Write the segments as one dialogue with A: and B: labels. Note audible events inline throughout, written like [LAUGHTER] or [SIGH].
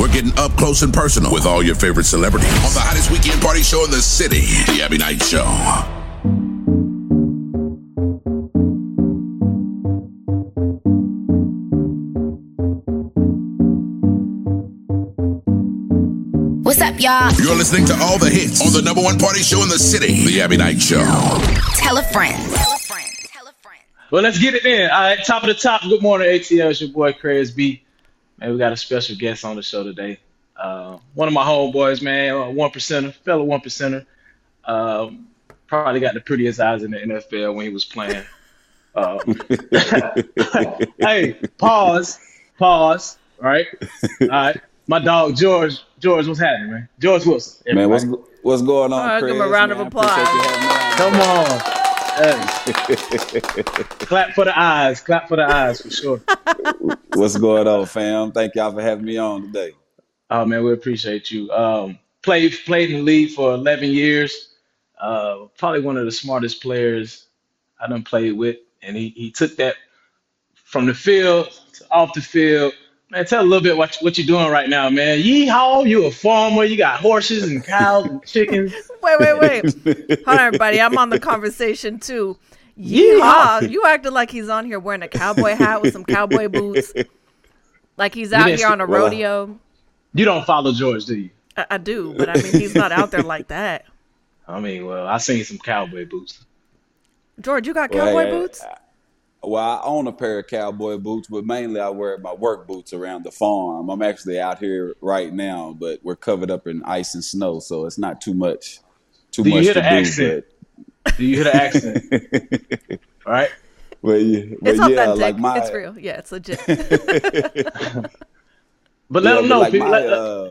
A: We're getting up close and personal with all your favorite celebrities on the hottest weekend party show in the city, The Abbie Knights Show.
B: What's up, y'all?
A: You're listening to all the hits on the number one party show in the city, The Abbie Knights Show.
B: Tell a friend. Tell a friend. Tell a friend.
C: Well, let's get it in. All right, top of the top. Good morning, ATL. It's your boy Crez B. Man, we got a special guest on the show today. Uh, one of my homeboys, man, uh, one percenter, fellow one percenter. Um, probably got the prettiest eyes in the NFL when he was playing. Um, [LAUGHS] hey, pause, pause. All right, all right. My dog George. George, what's happening, man? George Wilson.
D: Man, what's what's going on,
E: All right,
D: Chris?
E: give him a round
D: man,
E: of
D: I appreciate you having me on.
C: Come on. [LAUGHS] Clap for the eyes. Clap for the eyes for sure.
D: What's going on, fam? Thank y'all for having me on today.
C: Oh man, we appreciate you. Um, played played in the league for 11 years. Uh, probably one of the smartest players I done played with, and he, he took that from the field to off the field. Man, tell a little bit what what you're doing right now, man. Yeehaw! You a farmer? You got horses and cows and chickens. [LAUGHS]
E: Wait, wait, wait. Hold on, everybody. I'm on the conversation too. Yeehaw. You acted like he's on here wearing a cowboy hat with some cowboy boots. Like he's out here on a
D: well,
E: rodeo.
C: You don't follow George, do you?
E: I, I do, but I mean, he's not out there like that. [LAUGHS]
C: I mean, well, I seen some cowboy boots.
E: George, you got
D: Well,
E: cowboy
D: hey,
E: boots?
D: Well, I own a pair of cowboy boots, but mainly I wear my work boots around the farm. I'm actually out here right now, but we're covered up in ice and snow, so it's not too much too
C: Do you
D: much
C: hear
D: to
C: the accent? Do you hear the accent?
D: but [LAUGHS]
C: All right.
D: but, yeah, but
E: It's
D: yeah,
E: authentic.
D: like my
E: it's real. Yeah, it's legit. [LAUGHS]
C: But let
D: Yeah,
C: them know.
D: like
C: people,
D: my
C: let- let-
D: uh,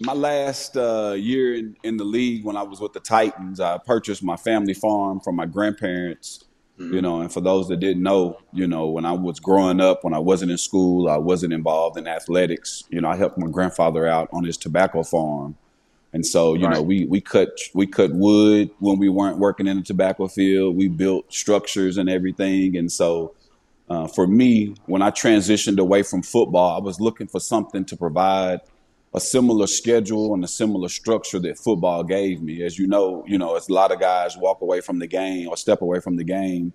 D: my last uh, year in, in the league when I was with the Titans, I purchased my family farm from my grandparents.
C: Mm-hmm.
D: You know, and for those that didn't know, you know, when I was growing up, when I wasn't in school, I wasn't involved in athletics. You know, I helped my grandfather out on his tobacco farm, and so you know, we we cut we cut wood when we weren't working in the tobacco field. We built structures and everything, and so uh, for me, when I transitioned away from football, I was looking for something to provide a similar schedule and a similar structure that football gave me. As you know, you know, as a lot of guys walk away from the game or step away from the game,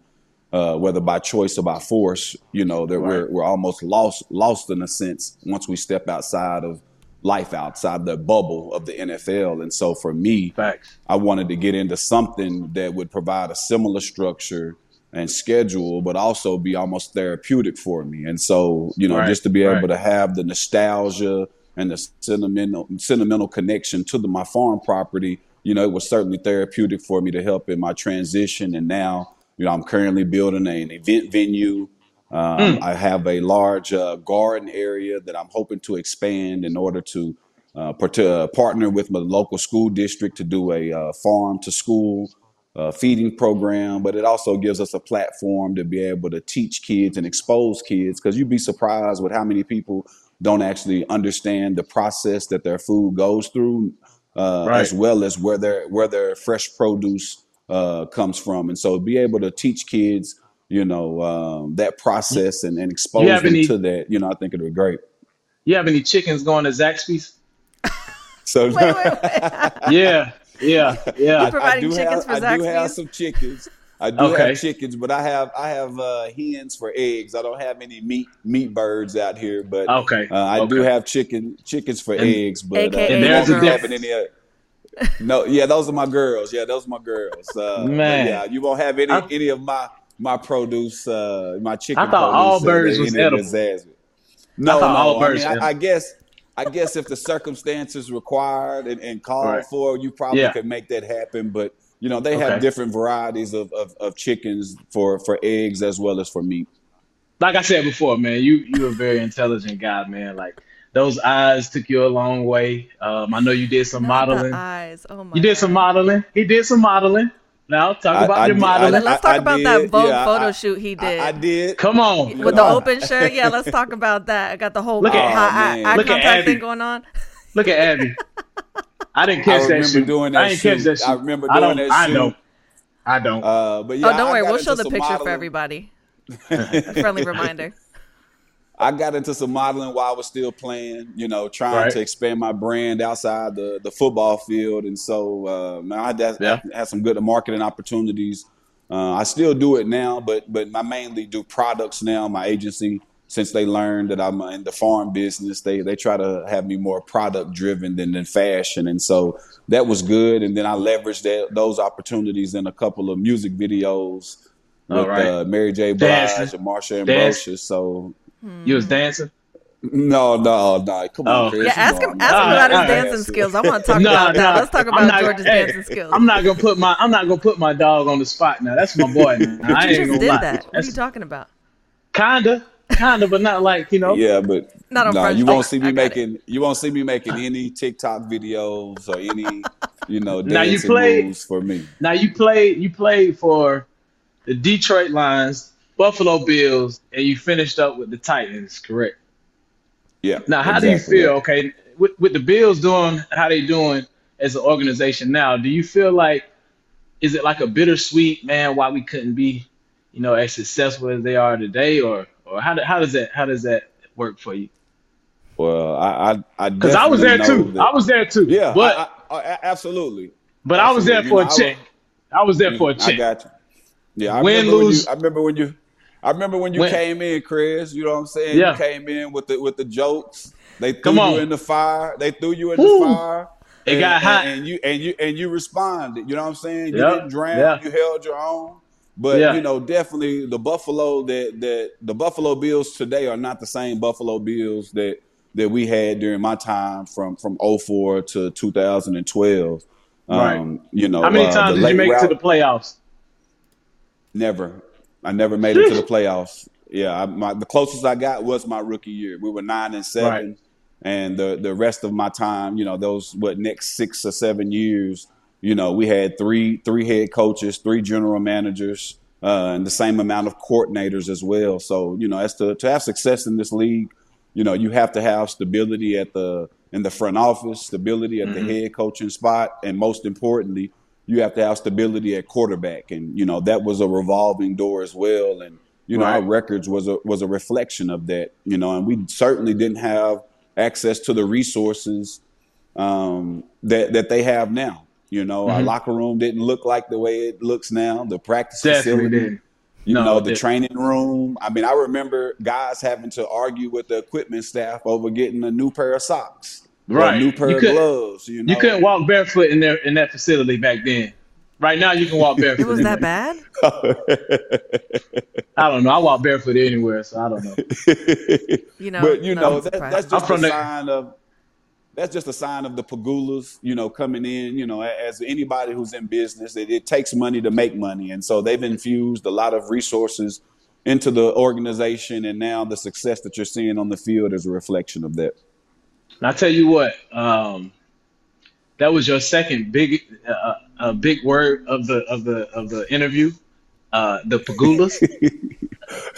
D: uh, whether by choice or by force, you know, that we're we're almost lost lost in a sense once we step outside of life, outside the bubble of the NFL. And so for me,
C: Facts.
D: I wanted to get into something that would provide a similar structure and schedule, but also be almost therapeutic for me. And so, you know,
C: Right,
D: just to be
C: right.
D: able to have the nostalgia and the sentimental sentimental connection to the, my farm property, you know, it was certainly therapeutic for me to help in my transition. And now, you know, I'm currently building an event venue. Um, I have a large uh, garden area that I'm hoping to expand in order to uh, part- uh, partner with my local school district to do a uh, farm to school uh, feeding program. But it also gives us a platform to be able to teach kids and expose kids because you'd be surprised with how many people don't actually understand the process that their food goes through, uh,
C: Right.
D: as well as where their where their fresh produce uh, comes from. And so, be able to teach kids, you know, um, that process and, and expose them
C: any-
D: to that, you know, I think it would be great.
C: You have any chickens going to Zaxby's?
D: So,
E: wait, wait, wait. [LAUGHS]
C: Yeah, yeah, yeah.
D: I,
E: providing
D: do
E: chickens
D: have,
E: for
D: I do have some chickens. I do
C: Okay.
D: have chickens, but I have I have uh, hens for eggs. I don't have any meat meat birds out here, but
C: Okay,
D: uh, I do have chicken chickens for
C: And-
D: eggs. But uh,
E: AKA
D: we
C: there's a difference.
D: any. Uh, no, yeah, those are my girls. Yeah, those are my girls. Uh,
C: Man.
D: yeah, you won't have any
C: I-
D: any of my my produce, uh, my chicken.
C: I thought all
D: produce, uh,
C: birds was
D: any of the
C: edible.
D: No,
C: thought
D: no.
C: all
D: I,
C: birds
D: mean, I, I guess I guess if the circumstances required and, and called
C: Right.
D: for, you probably
C: Yeah.
D: could make that happen. But you know, they have different varieties of, of, of chickens for, for eggs as well as for meat.
C: Like I said before, man, you you a very intelligent guy, man. Like those eyes took you a long way. Um, I know you did some
E: Not the
C: modeling.
E: eyes. Oh my
C: You did some modeling. He did some modeling. Now talk
D: I-
C: about
D: I
C: your
D: did-
C: modeling.
D: I-
E: Let's talk
D: I
E: about that Vogue
D: yeah,
E: photo
D: I-
E: shoot he did.
D: I, I did.
C: Come on.
E: With
D: know,
E: the open shirt, yeah. Let's talk about that. I got the whole
C: Look at-
E: eye,
D: Oh, man.
E: eye
C: Look at
E: contact
C: Abbie.
E: thing going on.
C: Look at Abbie. [LAUGHS] I didn't
D: I
C: catch that
D: remember
C: shoot.
D: doing
C: I
D: that
C: didn't catch
D: shoot.
C: that shoot.
D: I remember
C: I don't,
D: that
C: I
D: shoot.
C: don't. I don't.
D: Uh, but yeah,
E: oh, don't
D: I
E: worry. We'll show the
D: some
E: picture for everybody. [LAUGHS] A friendly reminder.
D: I got into some modeling while I was still playing, you know, trying
C: Right.
D: to expand my brand outside the, the football field. And so, uh, man, I had,
C: Yeah.
D: I had some good marketing opportunities. Uh, I still do it now, but but I mainly do products now. My agency, since they learned that I'm in the farm business, they they try to have me more product driven than than fashion, and so that was good. And then I leveraged that, those opportunities in a couple of music videos with
C: All right.
D: uh, Mary J. Blige
C: Dancing.
D: and Marsha
C: Dance.
D: Ambrosius. So
C: You was dancing.
D: no, no, no. Come on,
C: Oh.
D: Chris.
E: Yeah, ask him. Ask
D: not-
E: him about his
C: All right.
E: dancing skills. I want to talk
C: No,
E: about that.
C: no,
E: Let's talk about
C: not-
E: George's
C: hey,
E: dancing skills.
C: I'm not gonna put my I'm not gonna put my dog on the spot now. That's my boy. Now. [LAUGHS] I
E: you
C: ain't
E: just
C: gonna
E: did
C: lie.
E: that. What are you talking about?
C: kinda, kinda, but not like you know.
D: Yeah, but
E: Not on
D: no,
E: Front
D: you won't see me
E: got it.
D: making you won't see me making any TikTok videos or any you know
C: Now, you
D: dancing
C: play-
D: moves for me.
C: Now you played you played for the Detroit Lions, Buffalo Bills, and you finished up with the Titans, correct?
D: Yeah.
C: Now, how
D: exactly.
C: do you feel? Okay, with, with the Bills doing how they doing as an organization now, do you feel like is it like a bittersweet man why we couldn't be, you know, as successful as they are today, or or how how does that how does that work for you?
D: Well, I I, I
C: Because I was there too.
D: that-
C: I was there too.
D: Yeah,
C: but
D: I, I, I, absolutely.
C: but I was there
D: absolutely.
C: for
D: You
C: a
D: know, I
C: check. I was there mm, for a check.
D: I got you. Yeah, I
C: Win,
D: remember when
C: lose.
D: you. I remember when you. I remember when you
C: Win.
D: came in, Chris. You know what I'm saying?
C: Yeah.
D: You came in with the with the jokes. They threw you in the fire. They threw you in
C: Woo.
D: the fire.
C: It
D: and,
C: got hot.
D: and you and you and you responded. You know what I'm saying? You didn't drown.
C: yeah.
D: You held your own. But
C: Yeah.
D: you know, definitely the Buffalo that that the Buffalo Bills today are not the same Buffalo Bills that that we had during my time from from 04 to 2012.
C: Right.
D: Um, you know,
C: How many
D: uh,
C: times did you make it to the playoffs?
D: Never. I never made it to the playoffs. Yeah, I, my, the closest I got was my rookie year. We were nine and seven,
C: Right.
D: and the the rest of my time, you know, those what next six or seven years, you know, we had three three head coaches, three general managers, uh, and the same amount of coordinators as well. So you know, as to to have success in this league, you know, you have to have stability at the in the front office, stability at the head coaching spot, and most importantly, you have to have stability at quarterback. And you know, that was a revolving door as well. And you know, our records was a was a reflection of that. You know, and we certainly didn't have access to the resources um, that that they have now. You know, our mm-hmm. locker room didn't look like the way it looks now. The practice
C: Definitely
D: facility,
C: didn't.
D: you
C: No,
D: know, the
C: didn't.
D: training room. I mean, I remember guys having to argue with the equipment staff over getting a new pair of socks, or
C: Right.
D: a new pair
C: You
D: of
C: couldn't-
D: gloves. You know,
C: You couldn't walk barefoot in there in that facility back then. Right now, you can walk [LAUGHS] barefoot.
E: It was
C: in
E: that bad? [LAUGHS]
C: I don't know. I walk barefoot anywhere, so I don't know. [LAUGHS]
E: You know,
D: but you
E: no,
D: know that,
E: surprised.
D: that's
C: I'm
D: just
C: from
D: a
C: the-
D: sign of that's just a sign of the Pegulas you know coming in you know as anybody who's in business it, it takes money to make money. And so they've infused a lot of resources into the organization. And now the success that you're seeing on the field is a reflection of that.
C: And I tell you what, um, that was your second big, uh, big word of the of the of the interview. Uh, the Pegulas.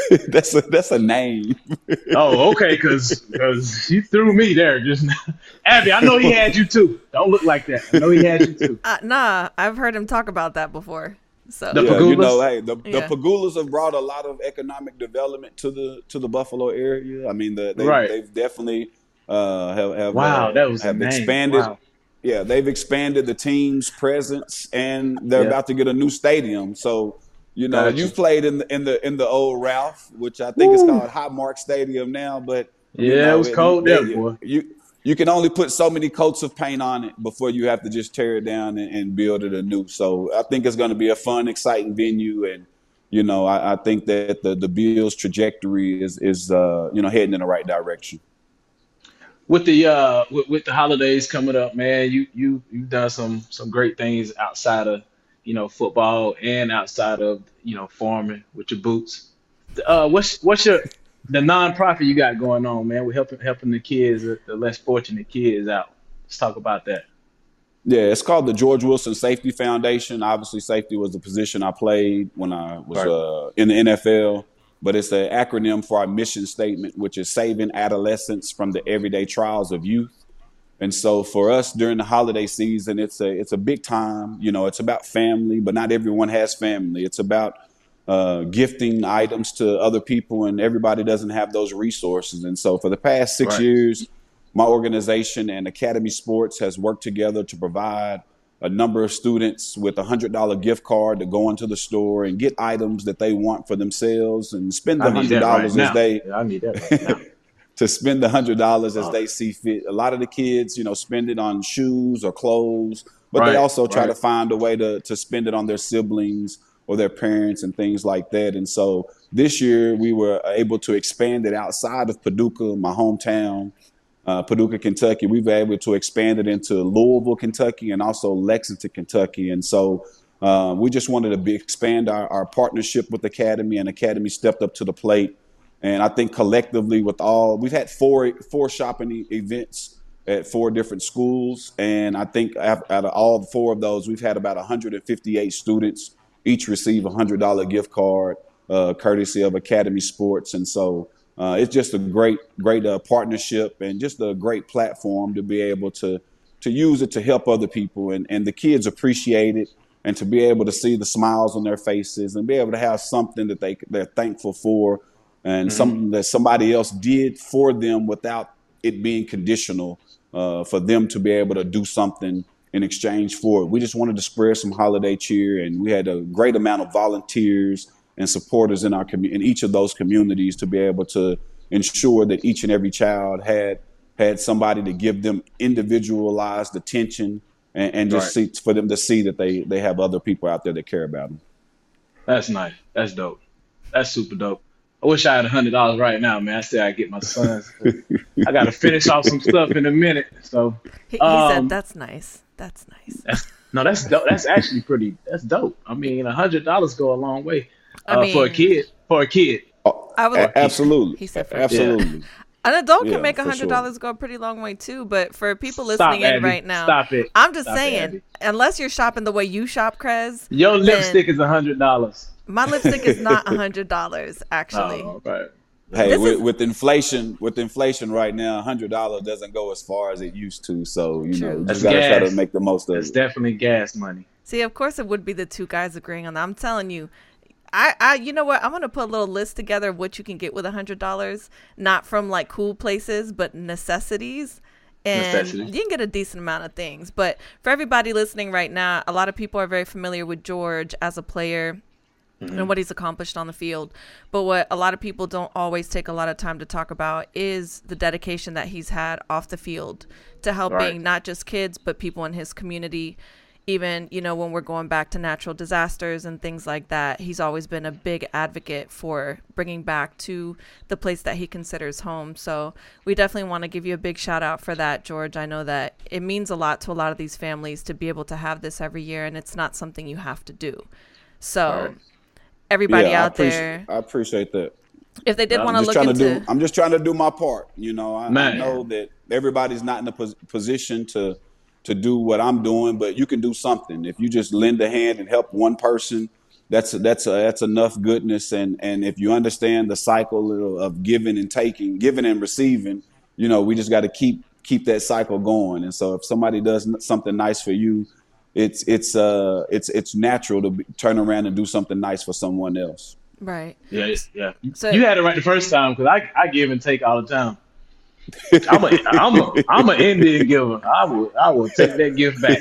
C: [LAUGHS]
D: that's a that's a name [LAUGHS]
C: oh, okay, because you threw me there just now. [LAUGHS] Abbie, I know he had you too. Don't look like that. I know he had you too.
E: Uh, nah, I've heard him talk about that before. So
C: The
D: yeah, you
C: Pegulas?
D: know, hey, the, the
E: Yeah.
D: Pegulas have brought a lot of economic development to the to the Buffalo area. I mean, the, they,
C: Right.
D: they've definitely uh, have, have
C: Wow,
D: uh,
C: that was
D: have
C: name.
D: expanded.
C: Wow.
D: Yeah, they've expanded the team's presence, and they're
C: Yeah.
D: about to get a new stadium. So, you know,
C: Gotcha.
D: you've played in the in the in the old Ralph, which I think is called Highmark Stadium now. But you
C: Yeah,
D: know,
C: it was cold there,
D: you,
C: boy.
D: You you can only put so many coats of paint on it before you have to just tear it down and, and build it anew. So I think it's going to be a fun, exciting venue, and you know, I, I think that the the Bills' trajectory is is uh, you know heading in the right direction.
C: with the uh with, with the holidays coming up, man, you you you've done some some great things outside of you know football and outside of you know farming with your boots. Uh, what's what's your the nonprofit you got going on, man? We're helping helping the kids, the, less fortunate kids out. Let's talk about that.
D: Yeah, it's called the George Wilson Safety Foundation. Obviously, safety was the position I played when I was
C: Right.
D: uh, in the NFL, but it's an acronym for our mission statement, which is saving adolescents from the everyday trials of youth. And so for us during the holiday season, it's a it's a big time. You know, it's about family, but not everyone has family. It's about uh, gifting items to other people, and everybody doesn't have those resources. And so, for the past six
C: Right.
D: years, my organization and Academy Sports has worked together to provide a number of students with a hundred dollar gift card to go into the store and get items that they want for themselves and spend the hundred
C: right
D: dollars
C: now.
D: as they
C: I need that right [LAUGHS] now.
D: To spend the hundred dollars as they see fit. A lot of the kids, you know, spend it on shoes or clothes, but
C: Right,
D: they also try
C: right.
D: to find a way to to spend it on their siblings or their parents and things like that. And so this year we were able to expand it outside of Paducah, my hometown, uh, Paducah, Kentucky. We've been able to expand it into Louisville, Kentucky, and also Lexington, Kentucky. And so uh, we just wanted to be, expand our, our partnership with Academy, and Academy stepped up to the plate. And I think collectively, with all we've had four four shopping events at four different schools, and I think out out of all four of those, we've had about 158 students each receive a hundred dollar gift card, uh, courtesy of Academy Sports. And so uh, it's just a great great uh, partnership and just a great platform to be able to to use it to help other people, and and the kids appreciate it. And to be able to see the smiles on their faces and be able to have something that they they're thankful for, and something that somebody else did for them without it being conditional uh, for them to be able to do something in exchange for it. We just wanted to spread some holiday cheer, and we had a great amount of volunteers and supporters in our commu- in each of those communities to be able to ensure that each and every child had had somebody to give them individualized attention and, and just see, for them to see that they they have other people out there that care about them.
C: That's nice. That's dope. That's super dope. I wish I had a hundred dollars right now, man. I said I get my sons. I got to finish off some stuff in a minute. So
E: He, he
C: Um,
E: said, "That's nice. That's nice."
C: that's no, that's dope. That's actually pretty. That's dope. I mean, a hundred dollars go a long way
E: I
C: uh, for a kid. For a kid,
E: I would.
D: A- absolutely,
E: He said for-
D: absolutely.
E: An adult
D: Yeah,
E: can make a
D: for
E: hundred
D: sure.
E: dollars go a pretty long way too. But for people
C: Stop,
E: listening in
C: Abbie.
E: right now,
C: Stop it.
E: I'm just
C: Stop
E: saying,
C: Abbie.
E: unless you're shopping the way you shop, Crez,
C: your lipstick is a hundred dollars.
E: My lipstick is not [LAUGHS] a hundred dollars actually.
C: Oh, right.
D: Hey, with,
E: is-
D: with inflation, with inflation right now, hundred dollars doesn't go as far as it used to. So you know, you
C: That's
D: just gotta try to make the most of
C: It's
D: it.
C: It's definitely gas money.
E: See, of course, it would be the two guys agreeing on that. I'm telling you, I, I, you know what? I'm gonna put a little list together of what you can get with a hundred dollars, not from like cool places, but necessities. And
C: Necessities.
E: you can get a decent amount of things. But for everybody listening right now, a lot of people are very familiar with George as a player Mm-hmm. and what he's accomplished on the field. But what a lot of people don't always take a lot of time to talk about is the dedication that he's had off the field to helping
C: Right.
E: not just kids, but people in his community. Even, you know, when we're going back to natural disasters and things like that, he's always been a big advocate for bringing back to the place that he considers home. So we definitely want to give you a big shout out for that, George. I know that it means a lot to a lot of these families to be able to have this every year, and it's not something you have to do. So
C: Right.
E: Everybody
D: yeah,
E: out
D: appreciate,
E: there,
D: I appreciate that.
E: if they did want to look into,
D: do. I'm just trying to do my part. You know, I, I know that everybody's not in a pos- position to to do what I'm doing, but you can do something if you just lend a hand and help one person. That's that's uh, that's enough goodness, and and if you understand the cycle of, of giving and taking, giving and receiving, you know, we just got to keep keep that cycle going. And so, if somebody does something nice for you, it's it's uh it's it's natural to be, turn around and do something nice for someone else.
E: right?
C: Yeah, yeah.
E: So-
C: you had it right the first time because I, I give and take all the time. [LAUGHS] I'm a I'm a I'm an Indian giver. I will I will take that gift back.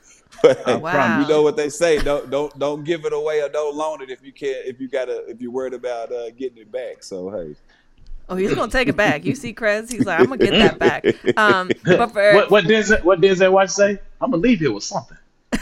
C: [LAUGHS]
D: But
C: I
E: Wow.
D: you know what they say: don't don't don't give it away or don't loan it if you can't if you gotta if you're worried about uh, getting it back. So hey,
E: Oh, he's gonna take it back. You see, Crez, he's like, I'm gonna get that back. [LAUGHS] Um, but for
C: What what Denzel what Denzel Watch say? I'm gonna leave here with something. [LAUGHS]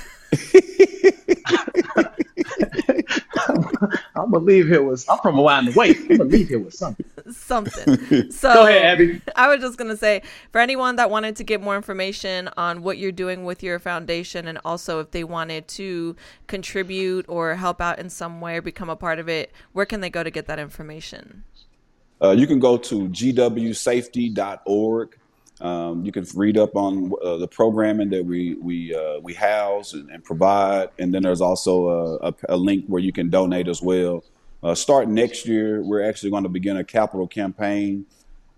C: I'm gonna leave here with. I'm from around the way. I'm gonna leave here with something.
E: something. [LAUGHS] So
C: Go ahead, Abbie.
E: I was just gonna say for anyone that wanted to get more information on what you're doing with your foundation, and also if they wanted to contribute or help out in some way or become a part of it, where can they go to get that information?
D: uh, you can go to gwsafety.org. Um, you can read up on uh, the programming that we we uh, we house and, and provide, and then there's also a, a, a link where you can donate as well. Uh, start next year, we're actually going to begin a capital campaign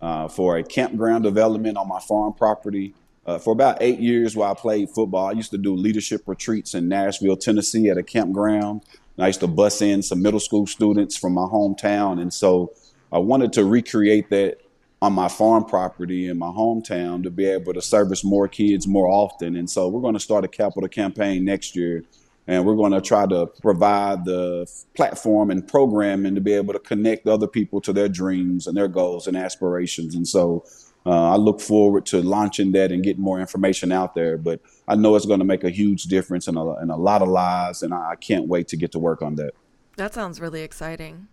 D: uh, for a campground development on my farm property. Uh, for about eight years while I played football, I used to do leadership retreats in Nashville, Tennessee at a campground. And I used to bus in some middle school students from my hometown, and so I wanted to recreate that on my farm property in my hometown to be able to service more kids more often. And so we're going to start a capital campaign next year. And we're going to try to provide the platform and programming to be able to connect other people to their dreams and their goals and aspirations. And so uh, I look forward to launching that and getting more information out there. But I know it's going to make a huge difference in a, in a lot of lives. And I can't wait to get to work on that.
E: That sounds really exciting.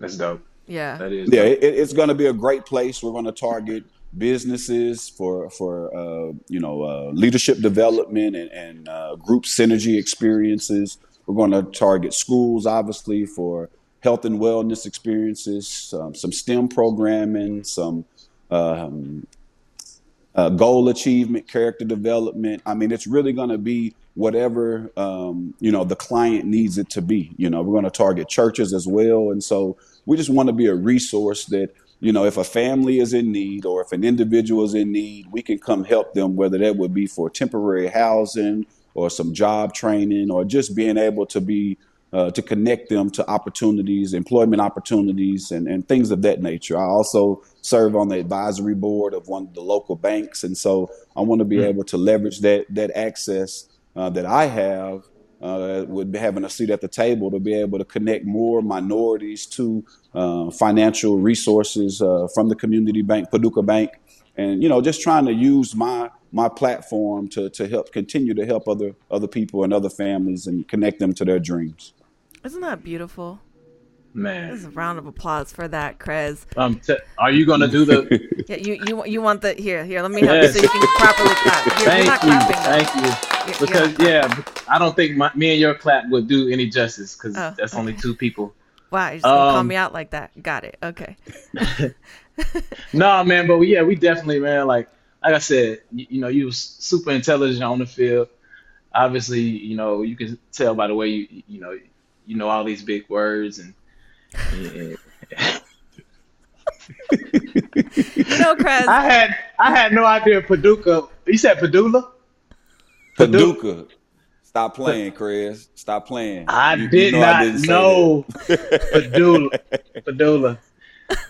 C: That's dope.
E: Yeah.
C: That is.
D: Yeah, it, it's going to be a great place. We're going to target businesses for for uh, you know uh, leadership development and, and uh, group synergy experiences. We're going to target schools, obviously, for health and wellness experiences, um, some STEM programming, some um, uh, goal achievement, character development. I mean, it's really going to be whatever um, you know the client needs it to be. You know, we're going to target churches as well, and so we just want to be a resource that you know if a family is in need or if an individual is in need, we can come help them. Whether that would be for temporary housing or some job training or just being able to be uh, to connect them to opportunities, employment opportunities, and, and things of that nature. I also serve on the advisory board of one of the local banks, and so I want to be able to leverage that that access uh, that I have uh, with having a seat at the table to be able to connect more minorities to uh, financial resources uh, from the community bank, Paducah Bank, and you know just trying to use my my platform to to help continue to help other other people and other families and connect them to their dreams.
E: Isn't that beautiful?
C: Man.
E: There's a round of applause for that, Crez.
C: Um, t- are you gonna do the? [LAUGHS]
E: Yeah, you you you want the here here? Let me help
C: Yes.
E: you so you can properly clap. You're, you're
C: Thank you, thank you. Because
E: not-
C: yeah, I don't think my, me and your clap would do any justice because
E: Oh,
C: that's only two people.
E: Wow, you're just gonna call
C: Um,
E: me out like that. Got it. Okay. [LAUGHS]
C: No, man, but we, yeah, we definitely, man. Like, like I said, you, you know, you was super intelligent on the field. Obviously, you know, you can tell by the way you, you know, you know all these big words and. and- [LAUGHS]
E: You know, Crez.
C: I had I had no idea Paducah. You said Padula?
D: Paducah. Stop playing, Chris. Stop playing.
C: I
D: You- you
C: did
D: know I
C: not
D: didn't
C: know Padula. Padula.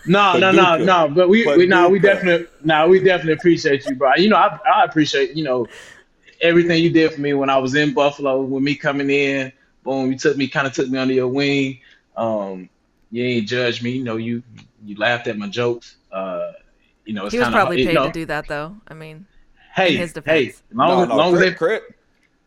C: No, no, no, no. But we, we no, we
D: Paducah.
C: definitely, no, we definitely appreciate you, bro. You know, I, I appreciate you know everything you did for me when I was in Buffalo. With me coming in, boom, you took me, kind of took me under your wing. Um, you ain't judge me. You know, you you laughed at my jokes. Uh, you know, it's
E: he was
C: kind
E: probably paid
C: you know,
E: to do that, though. I mean,
C: Hey,
E: in his
C: hey, long,
D: No,
C: as
D: no,
C: long as they
D: Cre- Cre-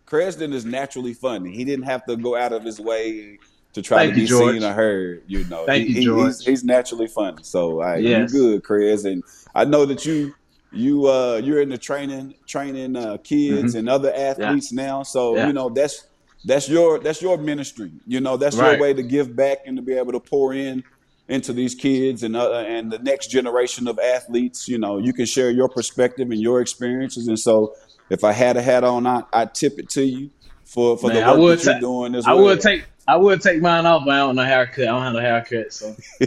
D: Cresden is naturally funny. He didn't have to go out of his way to try
C: Thank
D: to be
C: George.
D: seen or heard. You know,
C: Thank
D: He-
C: you, George.
D: He's, he's naturally funny. So I,
C: Yes.
D: you good, Chris. And I know that you you uh you're in the training training uh kids and other athletes now. So
C: Mm-hmm. Yeah.
D: you know that's that's your that's your ministry. You know that's
C: Right.
D: your way to give back and to be able to pour in into these kids and uh, and the next generation of athletes. You know, you can share your perspective and your experiences. And so, if I had a hat on, I I tip it to you for for
C: Man,
D: the
C: I
D: work
C: would
D: that you're
C: ta-
D: doing as
C: I
D: well.
C: would take I would take mine off, but I don't know haircut. I don't have a haircut, so [LAUGHS]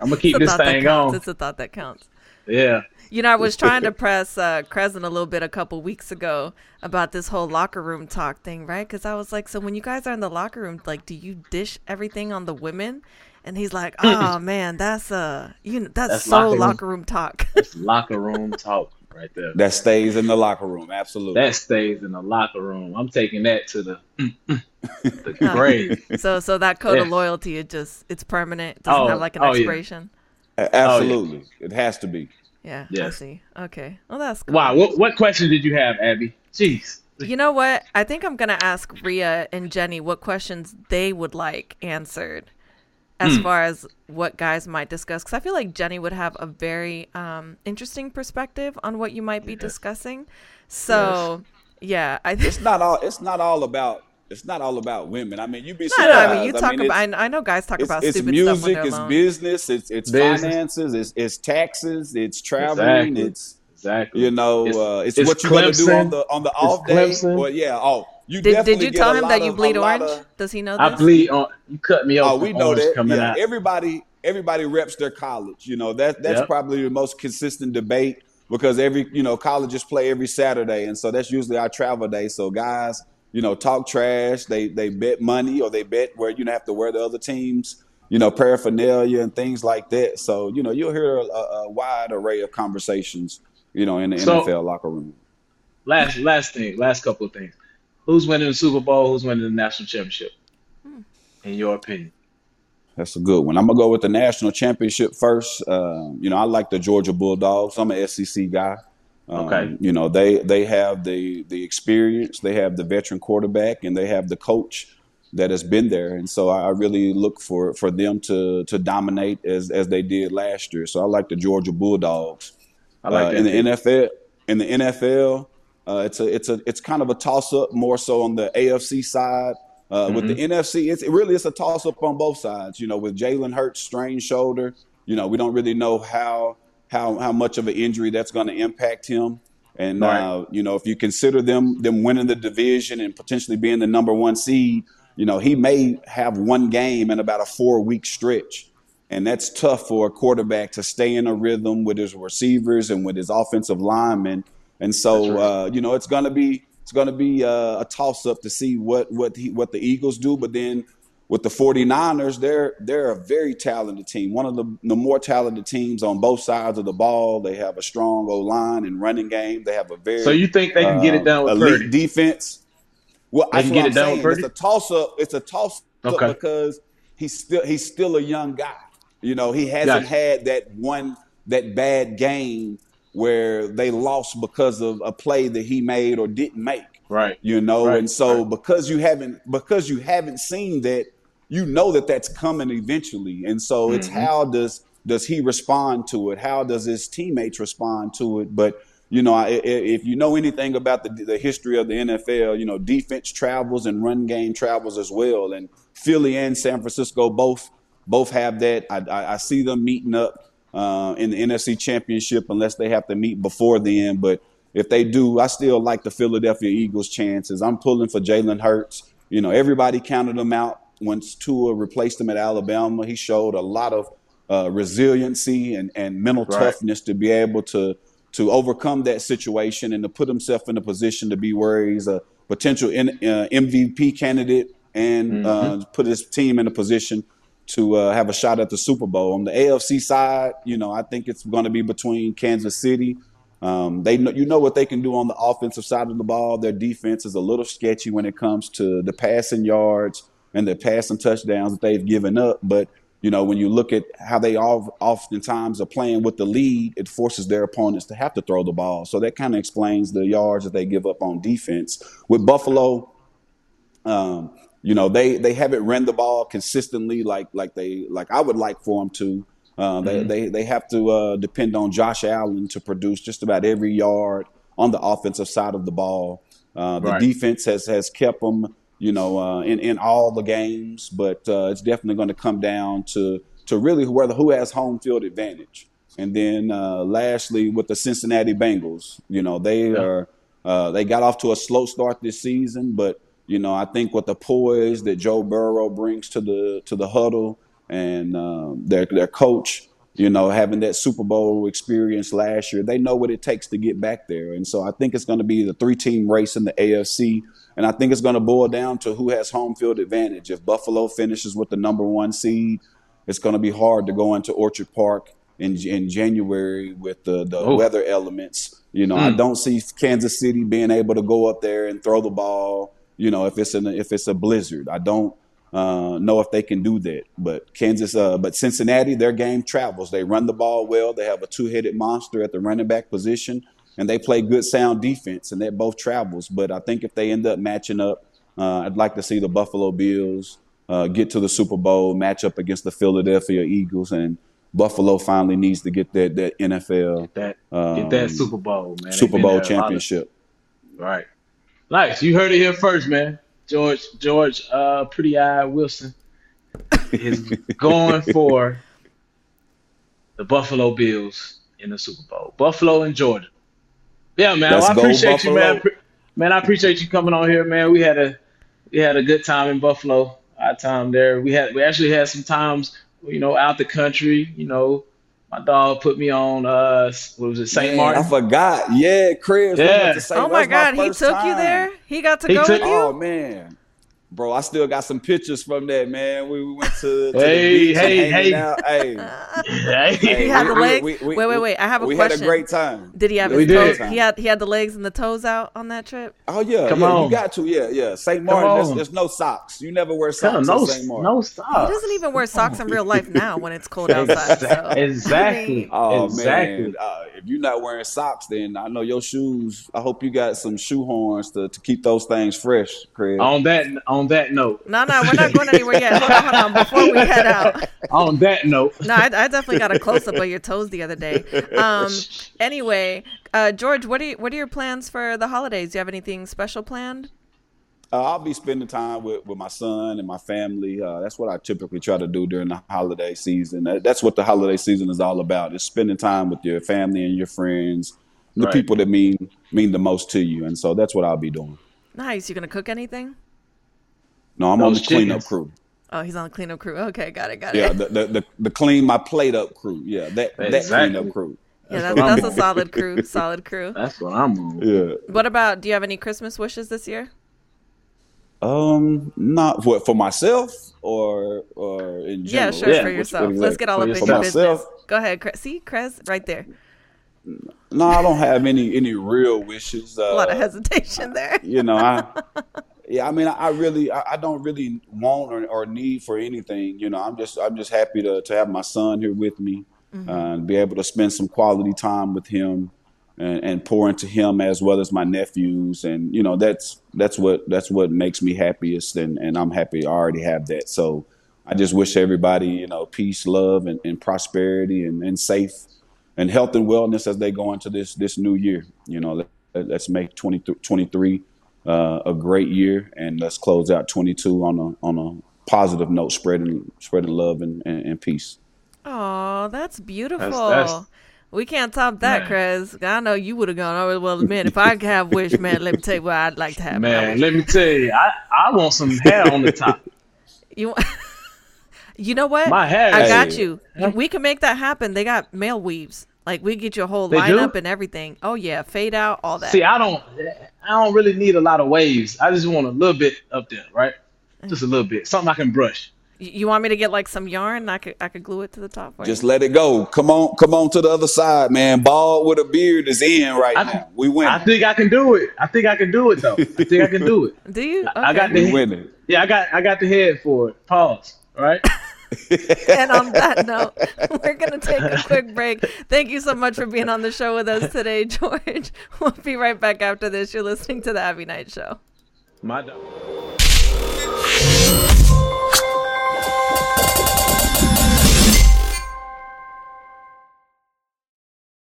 C: I'm gonna keep
E: it's a
C: this
E: thought that
C: thing
E: counts.
C: on.
E: It's a thought that counts.
C: Yeah.
E: You know, I was trying to press uh, Crescent a little bit a couple weeks ago about this whole locker room talk thing, right? Because I was like, so when you guys are in the locker room, like, do you dish everything on the women? And he's like, [LAUGHS] oh man, that's uh, you know, that's,
C: That's
E: so
C: locker
E: locker
C: room.
E: room, talk. [LAUGHS]
C: It's locker room talk right there.
D: that stays in the locker room. Absolutely.
C: That stays in the locker room. I'm taking that to the [LAUGHS] the grave.
E: so, so that code of loyalty, it just it's permanent. It doesn't
C: Oh,
E: have like an
C: oh, yeah.
E: expiration.
D: A- Absolutely. It has to be.
E: Yeah, I
C: Yes.
E: see. Okay, well that's cool.
C: Wow. What what question did you have, Abbie? Jeez.
E: You know what? I think I'm gonna ask Ria and Jenny what questions they would like answered, as
C: Hmm.
E: far as what guys might discuss. Because I feel like Jenny would have a very um, interesting perspective on what you might be discussing. So, yeah, I think.
D: It's not all. It's not all about. It's not all about women. I mean, you be
E: No,
D: surprised.
E: no, I mean, you talk
D: it's-
E: about. I, I know guys talk
D: it's,
E: about
D: it's
E: stupid stuff when
D: music,
E: they're
D: it's
E: alone.
D: business, it's it's
C: Business.
D: finances, it's it's taxes, it's traveling,
C: Exactly.
D: it's
C: Exactly.
D: you know,
C: It's-
D: uh, it's,
C: it's
D: what you're gonna do on the on the off day.
C: Clemson.
D: Well, yeah. Oh, you
E: Did, did you tell him
D: lot
E: that you bleed orange?
D: of-
E: Does he know
C: that?
E: I
C: bleed on. You cut me off.
D: Oh, we know that.
C: Coming
D: Yeah,
C: out.
D: everybody, everybody reps their college. You know that that's
C: Yep.
D: probably the most consistent debate because every you know colleges play every Saturday, and so that's usually our travel day. So guys you know, talk trash. They they bet money or they bet where you have to wear the other teams, you know, paraphernalia and things like that. So you know, you'll hear a, a wide array of conversations, you know, in the
C: So
D: NFL locker room.
C: last last thing, last couple of things. Who's winning the Super Bowl? Who's winning the national championship? In your opinion?
D: That's a good one. I'm gonna go with the national championship first. Um, you know, I like the Georgia Bulldogs. I'm an SEC guy.
C: Okay.
D: Um, you know, they they have the the experience, they have the veteran quarterback, and they have the coach that has been there. And so I I really look for for them to to dominate as as they did last year. So I like the Georgia Bulldogs.
C: I like
D: Uh,
C: that
D: in the. NFL, in the NFL, uh, it's a it's a it's kind of a toss up more so on the AFC side. Uh, with the
C: Mm-hmm.
D: NFC, it's it really it's a toss up on both sides. You know, with Jalen Hurts strained shoulder, you know we don't really know how how how much of an injury that's going to impact him. And
C: Right.
D: uh, you know, if you consider them them winning the division and potentially being the number one seed, you know he may have one game in about a four week stretch. And that's tough for a quarterback to stay in a rhythm with his receivers and with his offensive linemen. And so,
C: right.
D: uh, you know, it's going to be it's going to be uh, a toss up to see what what he, what the Eagles do. But then with the 49ers, they're they're a very talented team. One of the, the more talented teams on both sides of the ball. They have a strong O line and running game. They have a very So
C: you think they can get it
D: uh,
C: done with
D: elite
C: Purdy?
D: defense. Well,
C: They
D: that's
C: can get
D: I'm
C: it done with
D: saying. It's a toss up. It's a toss up
C: Okay.
D: because he's still he's still a young guy. You know, he hasn't
C: Gotcha.
D: had that one that bad game where they lost because of a play that he made or didn't make.
C: Right.
D: You know,
C: Right.
D: and so
C: Right.
D: because you haven't because you haven't seen that, you know that that's coming eventually. And so it's
C: Mm-hmm.
D: how does does he respond to it? How does his teammates respond to it? But you know, if you know anything about the the history of the NFL, you know, defense travels and run game travels as well. And Philly and San Francisco both both have that. I, I, I see them meeting up uh, in the NFC Championship unless they have to meet before then. But if they do, I still like the Philadelphia Eagles' chances. I'm pulling for Jalen Hurts. You know, everybody counted him out once Tua replaced him at Alabama. He showed a lot of uh, resiliency and, and mental
C: Right.
D: toughness to be able to to overcome that situation and to put himself in a position to be where he's a potential uh, MVP candidate and uh, put his team in a position to uh, have a shot at the Super Bowl. On the AFC side, you know, I think it's going to be between Kansas City. Um, they know, you know what they can do on the offensive side of the ball. Their defense is a little sketchy when it comes to the passing yards and the passing touchdowns that they've given up. But you know, when you look at how they all oftentimes are playing with the lead, it forces their opponents to have to throw the ball. So that kind of explains the yards that they give up on defense. With Buffalo, um, you know, they they haven't ran the ball consistently like like they like I would like for them to. Uh, they,
C: Mm-hmm.
D: they they have to uh, depend on Josh Allen to produce just about every yard on the offensive side of the ball. Uh, the
C: Right.
D: defense has has kept them, you know, uh, in in all the games, but uh, it's definitely going to come down to to really whether who has home field advantage. And then uh, lastly, with the Cincinnati Bengals, you know, they
C: Yeah.
D: are uh, they got off to a slow start this season, but you know, I think with the poise that Joe Burrow brings to the to the huddle and um, their their coach, you know, having that Super Bowl experience last year, they know what it takes to get back there. And so I think it's going to be the three team race in the AFC, and I think it's going to boil down to who has home field advantage. If Buffalo finishes with the number one seed, it's going to be hard to go into Orchard Park in in January with the the
C: Oh.
D: weather elements. You know, I don't see Kansas City being able to go up there and throw the ball. You know, if it's an if it's a blizzard, I don't uh, know if they can do that. But Kansas, uh, but Cincinnati, their game travels. They run the ball well. They have a two headed monster at the running back position, and they play good sound defense, and that both travels. But I think if they end up matching up, uh, I'd like to see the Buffalo Bills uh, get to the Super Bowl, match up against the Philadelphia Eagles, and Buffalo finally needs to get that that NFL
C: That get that
D: um,
C: Super Bowl, man.
D: Super Bowl
C: lot of-
D: championship.
C: Right. Nice. You heard it here first, man. George George uh Pretty Eye Wilson is [LAUGHS] going for the Buffalo Bills in the Super Bowl. Buffalo and Georgia. Yeah, man. Well, I appreciate you, man. Man, I appreciate you coming on here, man. We had a we had a good time in Buffalo. Our time there. We had we actually had some times, you know, out the country, you know, My dog put me on uh what was it, St.
D: Man,
C: Martin?
D: I forgot. Yeah, Chris.
C: Yeah.
D: went to St.
E: Oh my
D: that's
E: God, he
D: first
E: took you there. He got to
C: He
E: go
C: took-
E: with you.
D: Oh man, bro, I still got some pictures from that man. We, we went to, to
C: Hey,
D: the beach
C: hey, hey.
D: out. Hey, [LAUGHS]
C: Hey.
D: hey,
E: He had the legs?
D: we- we-
E: Wait, wait, wait, I have a
D: we had a great time.
E: Did he have
C: We
E: his
C: did.
E: toes? He had he had the legs and the toes out on that trip.
D: Oh yeah,
C: Come
D: yeah,
C: on.
D: you got to. Yeah, yeah. St. Martin, there's, there's no socks. You never wear
C: Come
D: socks
C: no,
D: at St. Martin.
C: no
E: socks.
C: He
E: doesn't even wear socks in real life now when it's cold [LAUGHS] outside. So.
C: Exactly.
D: Oh
C: exactly.
D: man, uh, if you're not wearing socks, then I know your shoes. I hope you got some shoe horns to, to keep those things fresh, Craig.
C: On that on that note,
E: No, no, we're not going anywhere yet. Hold on, hold on. Before we head out, [LAUGHS]
C: on that note,
E: no, I, I definitely got a close up of your toes the other day. Um, [LAUGHS] anyway, uh, George, what are you, what are your plans for the holidays? Do you have anything special planned?
D: Uh, I'll be spending time with, with my son and my family. Uh, that's what I typically try to do during the holiday season. That's what the holiday season is all about: is spending time with your family and your friends, the
C: Right.
D: people that mean mean the most to you. And so that's what I'll be doing.
E: Nice. You gonna cook anything?
D: No, I'm on the
C: Those
D: cleanup crew.
E: Oh, he's on the cleanup crew. Okay, got it, got
D: Yeah,
E: it.
D: the, the, the, the clean my plate up crew. Yeah, that that
C: Exactly.
D: cleanup crew.
E: Yeah,
C: That's
E: that's, that's a solid crew. [LAUGHS] Solid crew.
C: that's what I'm on.
D: Yeah.
E: What about? Do you have any Christmas wishes this year?
D: Um, not what for myself or or in general.
E: Yeah, sure,
C: Yeah,
E: for yourself. Let's get all
C: For
E: up in your
D: For
E: business.
D: myself?
E: Go ahead, Cre- see, Crez, right there.
D: No, I don't have any any real wishes. Uh,
E: A lot of hesitation there.
D: you know, I [LAUGHS] yeah, I mean, I really, I, don't really want or, or need for anything. You know, I'm just, I'm just happy to to have my son here with me uh, and be able to spend some quality time with him and, and pour into him as well as my nephews. And you know, that's that's what that's what makes me happiest, and and I'm happy I already have that. So I just wish everybody, you know, peace, love, and, and prosperity, and, and safe and health and wellness as they go into this this new year. You know, let, let's make 20, 23 uh, a great year, and let's close out 22 on a on a positive note, spreading spreading love and, and, and peace.
E: Oh, that's beautiful.
C: that's-
E: we can't top that, Chris. I know you would have gone. Oh, well, man, if I could have wish, man, let me tell you what I'd like to have.
C: Man, let me tell you, I, I want some hair on the top. [LAUGHS]
E: You, [LAUGHS] you know what?
C: My hair.
E: I
C: is-
E: got you. We can make that happen. They got male weaves. Like we get you a whole
C: They do?
E: lineup and everything. Oh yeah, fade out, all that.
C: See, I don't, I don't really need a lot of waves. I just want a little bit up there, right? Just a little bit, something I can brush.
E: You want me to get like some yarn? I could I could glue it to the top.
D: Just
E: you?
D: let it go. Come on, come on to the other side, man. Bald with a beard is in right
C: I-
D: now. We win.
C: I think I can do it. I think I can do it though. I think I can do it. [LAUGHS]
E: Do you?
C: I got
E: Okay.
D: we winning.
C: Yeah, I got, I got the head for it. Pause. All right. [LAUGHS]
E: and on that note, [LAUGHS] we're going to take a quick break. Thank you so much for being on the show with us today, [LAUGHS] George. We'll be right back after this. You're listening to the Abbie Knights Show.
C: My dog.